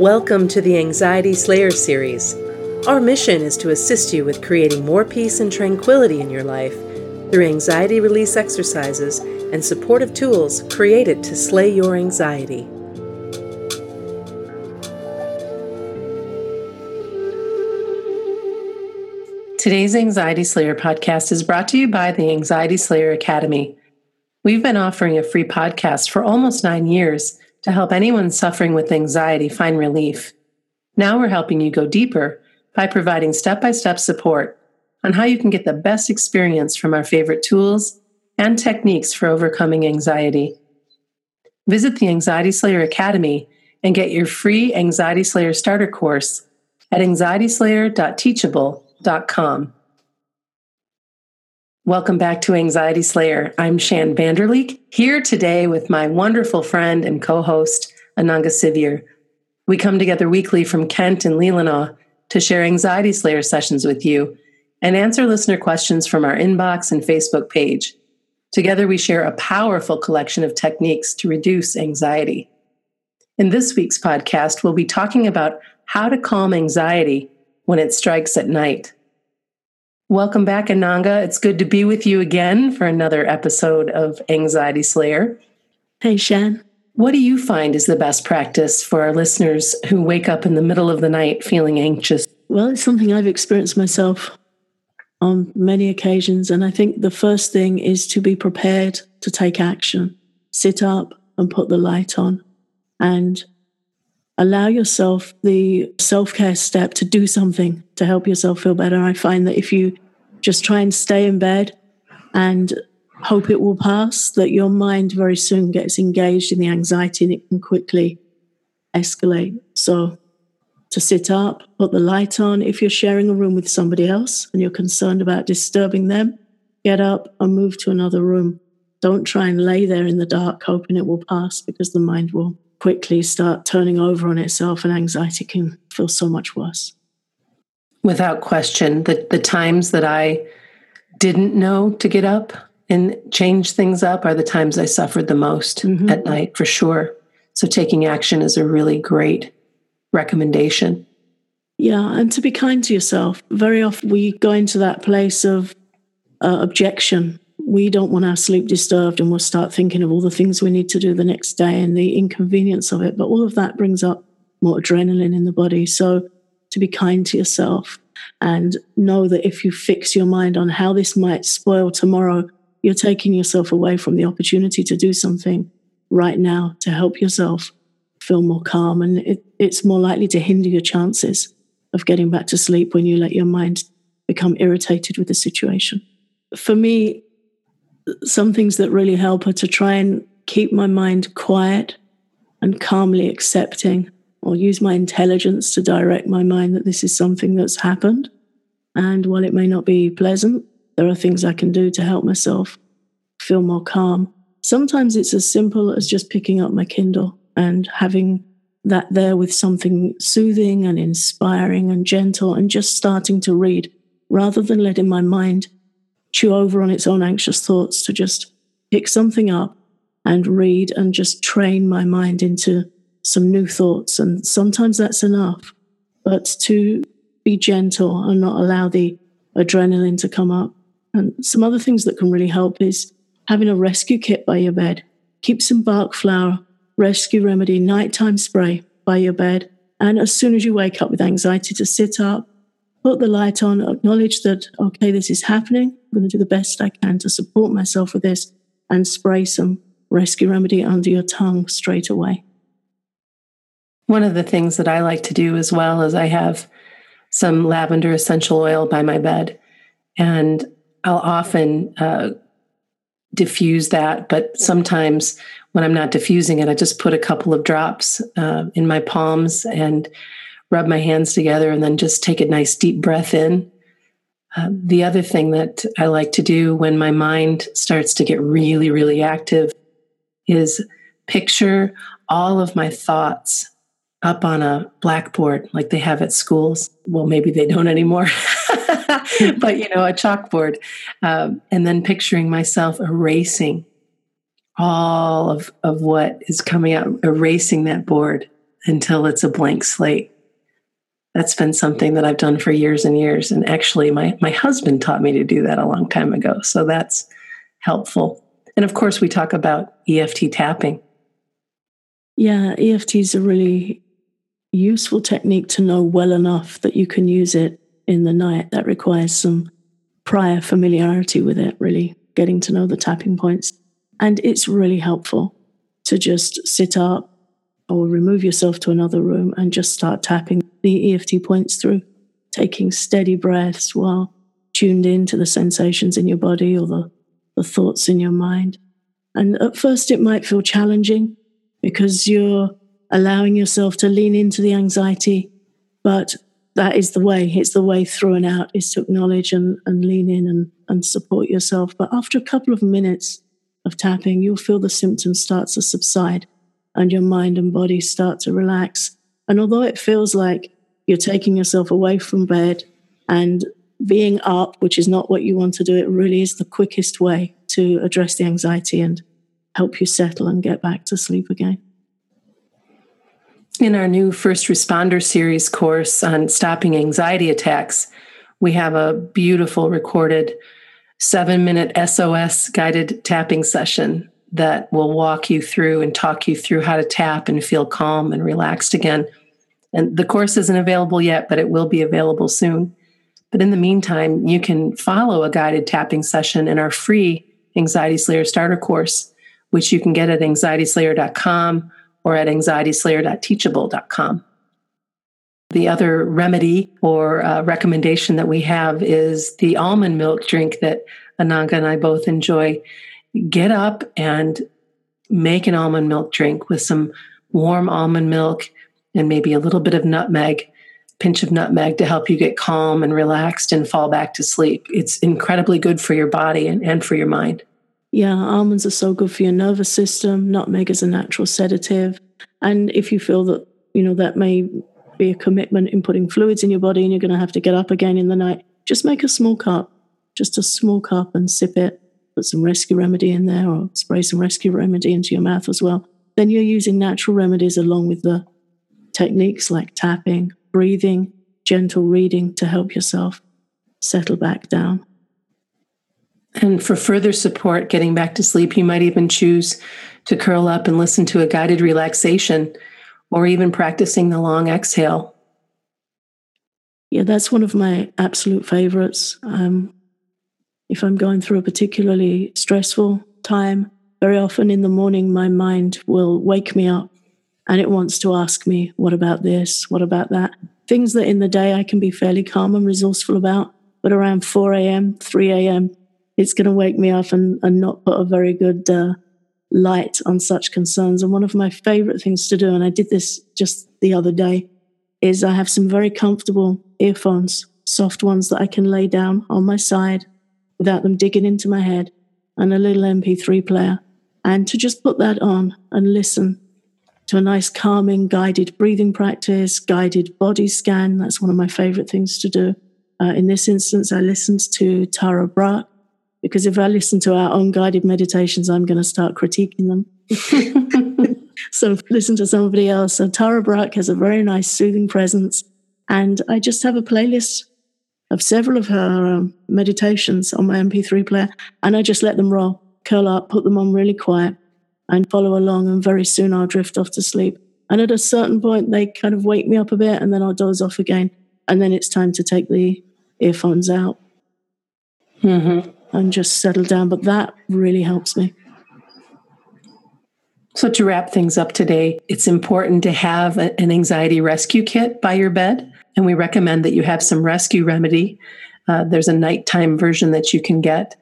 Welcome to the Anxiety Slayer series. Our mission is to assist you with creating more peace and tranquility in your life through anxiety release exercises and supportive tools created to slay your anxiety. Today's Anxiety Slayer podcast is brought to you by the Anxiety Slayer Academy. We've been offering a free podcast for almost nine years to help anyone suffering with anxiety find relief. Now we're helping you go deeper by providing step by step support on how you can get the best experience from our favorite tools and techniques for overcoming anxiety. Visit the Anxiety Slayer Academy and get your free Anxiety Slayer starter course at anxietyslayer.teachable.com. Welcome back to Anxiety Slayer. I'm Shann Vander Leek, here today with my wonderful friend and co host, Ananga Sivyer. We come together weekly from Kent and Leelanau to share Anxiety Slayer sessions with you and answer listener questions from our inbox and Facebook page. Together, we share a powerful collection of techniques to reduce anxiety. In this week's podcast, we'll be talking about how to calm anxiety when it strikes at night. Welcome back, Ananga. It's good to be with you again for another episode of Anxiety Slayer. Hey, Shann. What do you find is the best practice for our listeners who wake up in the middle of the night feeling anxious? Well, it's something I've experienced myself on many occasions. And I think the first thing is to be prepared to take action. Sit up and put the light on and allow yourself the self care step to do something to help yourself feel better. I find that if you just try and stay in bed and hope it will pass, that your mind very soon gets engaged in the anxiety and it can quickly escalate. So, to sit up, put the light on. If you're sharing a room with somebody else and you're concerned about disturbing them, get up and move to another room. Don't try and lay there in the dark hoping it will pass because the mind will quickly start turning over on itself and anxiety can feel so much worse. Without question, the, the times that I didn't know to get up and change things up are the times I suffered the most mm-hmm. at night, for sure. So taking action is a really great recommendation. Yeah, and to be kind to yourself. Very often we go into that place of uh, objection. We don't want our sleep disturbed, and we'll start thinking of all the things we need to do the next day and the inconvenience of it. But all of that brings up more adrenaline in the body. So to be kind to yourself and know that if you fix your mind on how this might spoil tomorrow, you're taking yourself away from the opportunity to do something right now to help yourself feel more calm. And it, it's more likely to hinder your chances of getting back to sleep when you let your mind become irritated with the situation. For me, some things that really help are to try and keep my mind quiet and calmly accepting or use my intelligence to direct my mind that this is something that's happened. And while it may not be pleasant, there are things I can do to help myself feel more calm. Sometimes it's as simple as just picking up my Kindle and having that there with something soothing and inspiring and gentle and just starting to read rather than letting my mind chew over on its own anxious thoughts to just pick something up and read and just train my mind into some new thoughts. And sometimes that's enough. But to be gentle and not allow the adrenaline to come up. And some other things that can really help is having a rescue kit by your bed. Keep some Bach flower, rescue remedy, nighttime spray by your bed. And as soon as you wake up with anxiety, to sit up, put the light on, acknowledge that, okay, this is happening. Going to do the best I can to support myself with this and spray some rescue remedy under your tongue straight away. One of the things that I like to do as well is I have some lavender essential oil by my bed, and I'll often uh, diffuse that. But sometimes when I'm not diffusing it, I just put a couple of drops uh, in my palms and rub my hands together, and then just take a nice deep breath in. Uh, the other thing that I like to do when my mind starts to get really, really active is picture all of my thoughts up on a blackboard like they have at schools. Well, maybe they don't anymore, but you know, a chalkboard. Um, and then picturing myself erasing all of, of what is coming out, erasing that board until it's a blank slate. That's been something that I've done for years and years. And actually, my, my husband taught me to do that a long time ago. So that's helpful. And of course, we talk about EFT tapping. Yeah, EFT is a really useful technique to know well enough that you can use it in the night. That requires some prior familiarity with it, really getting to know the tapping points. And it's really helpful to just sit up or remove yourself to another room and just start tapping the EFT points through, taking steady breaths while tuned in to the sensations in your body or the, the thoughts in your mind. And at first, it might feel challenging because you're allowing yourself to lean into the anxiety. But that is the way. It's the way through and out is to acknowledge and, and lean in and, and support yourself. But after a couple of minutes of tapping, you'll feel the symptoms start to subside and your mind and body start to relax. And although it feels like you're taking yourself away from bed and being up, which is not what you want to do, it really is the quickest way to address the anxiety and help you settle and get back to sleep again. In our new first responder series course on stopping anxiety attacks, we have a beautiful recorded seven minute SOS guided tapping session that will walk you through and talk you through how to tap and feel calm and relaxed again. And the course isn't available yet, but it will be available soon. But in the meantime, you can follow a guided tapping session in our free Anxiety Slayer starter course, which you can get at anxietyslayer.com or at anxietyslayer.teachable.com. The other remedy or uh, recommendation that we have is the almond milk drink that Ananga and I both enjoy. Get up and make an almond milk drink with some warm almond milk and maybe a little bit of nutmeg, pinch of nutmeg to help you get calm and relaxed and fall back to sleep. It's incredibly good for your body and, and for your mind. Yeah, almonds are so good for your nervous system. Nutmeg is a natural sedative. And if you feel that, you know, that may be a commitment in putting fluids in your body and you're going to have to get up again in the night, just make a small cup, just a small cup and sip it. Put some rescue remedy in there or spray some rescue remedy into your mouth as well. Then you're using natural remedies along with the techniques like tapping, breathing, gentle reading to help yourself settle back down. And for further support getting back to sleep, you might even choose to curl up and listen to a guided relaxation or even practicing the long exhale. Yeah, that's one of my absolute favorites. Um, if I'm going through a particularly stressful time, very often in the morning, my mind will wake me up and it wants to ask me, What about this? What about that? Things that in the day I can be fairly calm and resourceful about, but around 4 a.m., 3 a.m., it's going to wake me up and, and not put a very good uh, light on such concerns. And one of my favorite things to do, and I did this just the other day, is I have some very comfortable earphones, soft ones that I can lay down on my side without them digging into my head, and a little MP3 player. And to just put that on and listen to a nice calming guided breathing practice, guided body scan. That's one of my favorite things to do. Uh, in this instance, I listened to Tara Brach, because if I listen to our own guided meditations, I'm going to start critiquing them. so listen to somebody else. So Tara Brach has a very nice soothing presence. And I just have a playlist of several of her um, meditations on my MP3 player. And I just let them roll, curl up, put them on really quiet and follow along. And very soon I'll drift off to sleep. And at a certain point, they kind of wake me up a bit and then I'll doze off again. And then it's time to take the earphones out. Mm-hmm and just settle down. But that really helps me. So, to wrap things up today, it's important to have an anxiety rescue kit by your bed. And we recommend that you have some rescue remedy. Uh, there's a nighttime version that you can get.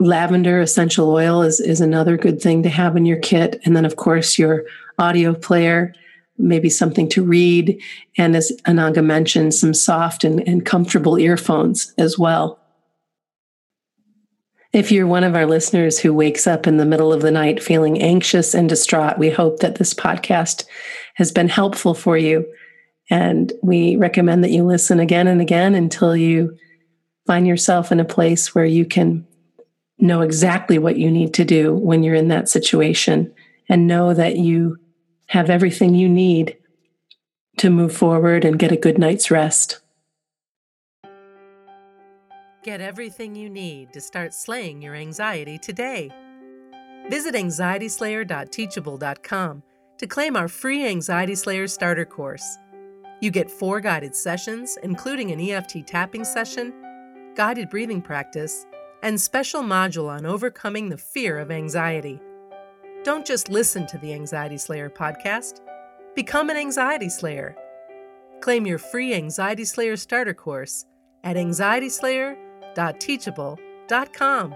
Lavender essential oil is, is another good thing to have in your kit. And then, of course, your audio player, maybe something to read. And as Ananga mentioned, some soft and, and comfortable earphones as well. If you're one of our listeners who wakes up in the middle of the night feeling anxious and distraught, we hope that this podcast has been helpful for you. And we recommend that you listen again and again until you find yourself in a place where you can know exactly what you need to do when you're in that situation and know that you have everything you need to move forward and get a good night's rest. Get everything you need to start slaying your anxiety today. Visit anxietyslayer.teachable.com to claim our free Anxiety Slayer starter course. You get four guided sessions, including an EFT tapping session, guided breathing practice, and special module on overcoming the fear of anxiety. Don't just listen to the Anxiety Slayer podcast. Become an Anxiety Slayer. Claim your free Anxiety Slayer starter course at anxietyslayer.teachable.com.